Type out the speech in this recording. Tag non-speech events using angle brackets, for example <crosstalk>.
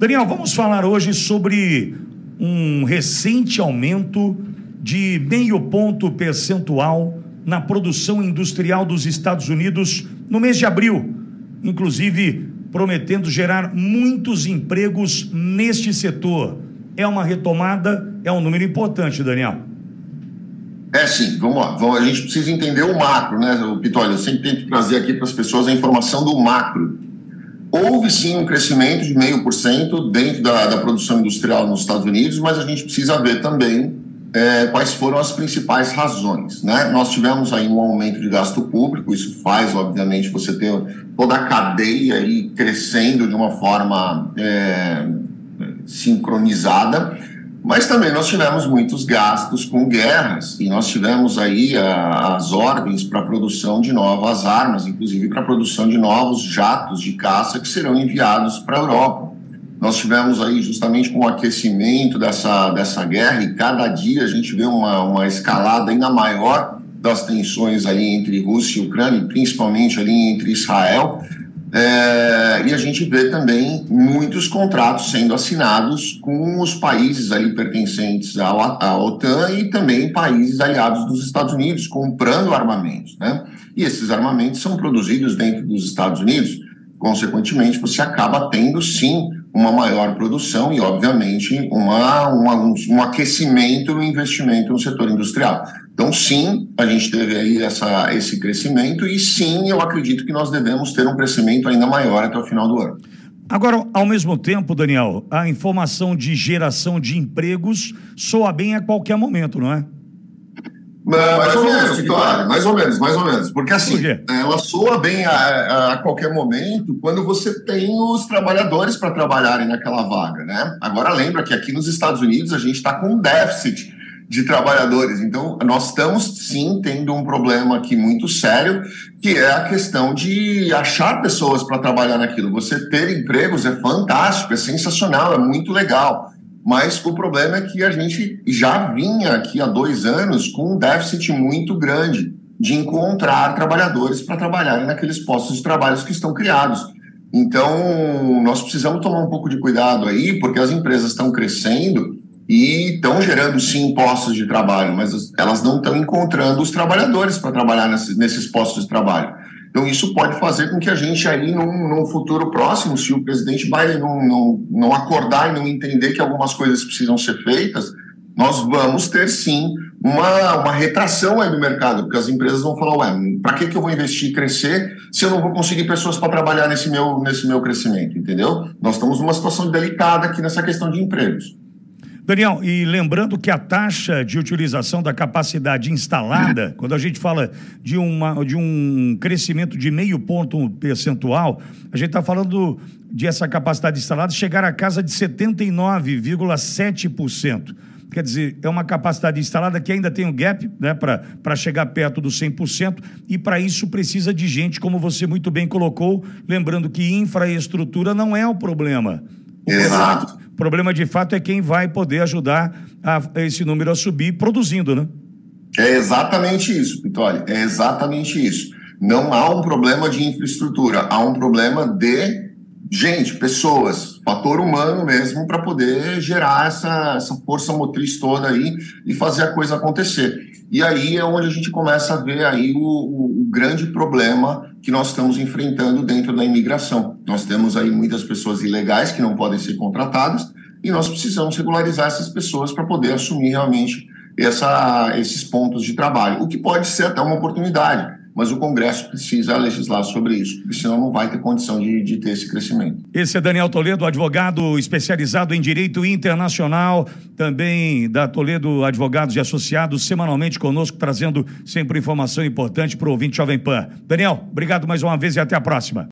Daniel, vamos falar hoje sobre um recente aumento de meio ponto percentual na produção industrial dos Estados Unidos no mês de abril, inclusive prometendo gerar muitos empregos neste setor. É uma retomada, é um número importante, Daniel. É sim, vamos lá. A gente precisa entender o macro, né, Pitolio? Eu sempre tento trazer aqui para as pessoas a informação do macro. Houve sim um crescimento de meio por cento dentro da, da, produção industrial nos Estados Unidos, mas a gente precisa ver também é, quais foram as principais razões. Né? Nós tivemos aí um aumento de gasto público, isso faz, obviamente, você ter toda a cadeia aí crescendo de uma forma é, sincronizada. Mas também nós tivemos muitos gastos com guerras e nós tivemos aí a, as ordens para a produção de novas armas, inclusive para a produção de novos jatos de caça que serão enviados para a Europa. Nós tivemos aí justamente com o aquecimento dessa, dessa guerra e cada dia a gente vê uma, uma escalada ainda maior das tensões ali entre Rússia e Ucrânia, principalmente ali entre Israel. É, e a gente vê também muitos contratos sendo assinados com os países ali pertencentes à, à OTAN e também países aliados dos Estados Unidos, comprando armamentos. Né? E esses armamentos são produzidos dentro dos Estados Unidos. Consequentemente, você acaba tendo sim uma maior produção e, obviamente, uma, uma um, um aquecimento no investimento no setor industrial. Então, sim, a gente teve aí essa, esse crescimento e sim, eu acredito que nós devemos ter um crescimento ainda maior até o final do ano. Agora, ao mesmo tempo, Daniel, a informação de geração de empregos soa bem a qualquer momento, não é? Não, mais ou menos, Vitória, mais ou menos, mais ou menos. Porque assim, Por ela soa bem a, a, a, qualquer momento quando você tem os trabalhadores para trabalharem naquela vaga, né? Agora lembra que aqui nos Estados Unidos a gente está com um déficit de trabalhadores. Então, nós estamos sim tendo um problema aqui muito sério, que é a questão de achar pessoas para trabalhar naquilo. Você ter empregos é fantástico, é sensacional, é muito legal. Mas o problema é que a gente já vinha aqui há dois anos com um déficit muito grande de encontrar trabalhadores para trabalharem naqueles postos de trabalho que estão criados. Então, nós precisamos tomar um pouco de cuidado aí, porque as empresas estão crescendo e estão gerando sim postos de trabalho, mas elas não estão encontrando os trabalhadores para trabalhar nesses, postos de trabalho. Então, isso pode fazer com que a gente aí, num, num futuro próximo, se o presidente Biden não, não, não acordar e não entender que algumas coisas precisam ser feitas, nós vamos ter sim uma, uma retração aí do mercado, porque as empresas vão falar, ué, para que, que eu vou investir e crescer se eu não vou conseguir pessoas para trabalhar nesse meu, nesse meu crescimento, entendeu? Nós estamos numa situação delicada aqui nessa questão de empregos. Daniel, e lembrando que a taxa de utilização da capacidade instalada, <coughs> quando a gente fala de, uma, de um crescimento de meio ponto percentual, a gente está falando de essa capacidade instalada chegar a casa de 79,7%. Quer dizer, é uma capacidade instalada que ainda tem um gap né, para chegar perto dos 100%, e para isso precisa de gente, como você muito bem colocou, lembrando que infraestrutura não é o problema. Exato. O problema de fato é quem vai poder ajudar a, esse número a subir produzindo, né? É exatamente isso, Vitória. É exatamente isso. Não há um problema de infraestrutura, há um problema de gente, pessoas, fator humano mesmo, para poder gerar essa, essa força motriz toda aí e fazer a coisa acontecer. E aí é onde a gente começa a ver aí o, o, grande problema que nós estamos enfrentando dentro da imigração. Nós temos aí muitas pessoas ilegais que não podem ser contratadas e nós precisamos regularizar essas pessoas para poder assumir realmente essa, esses pontos de trabalho, o que pode ser até uma oportunidade mas o Congresso precisa legislar sobre isso, senão não vai ter condição de, de, ter esse crescimento. Esse é Daniel Toledo, advogado especializado em direito internacional, também da Toledo Advogados e Associados, semanalmente conosco, trazendo sempre informação importante para o ouvinte Jovem Pan. Daniel, obrigado mais uma vez e até a próxima.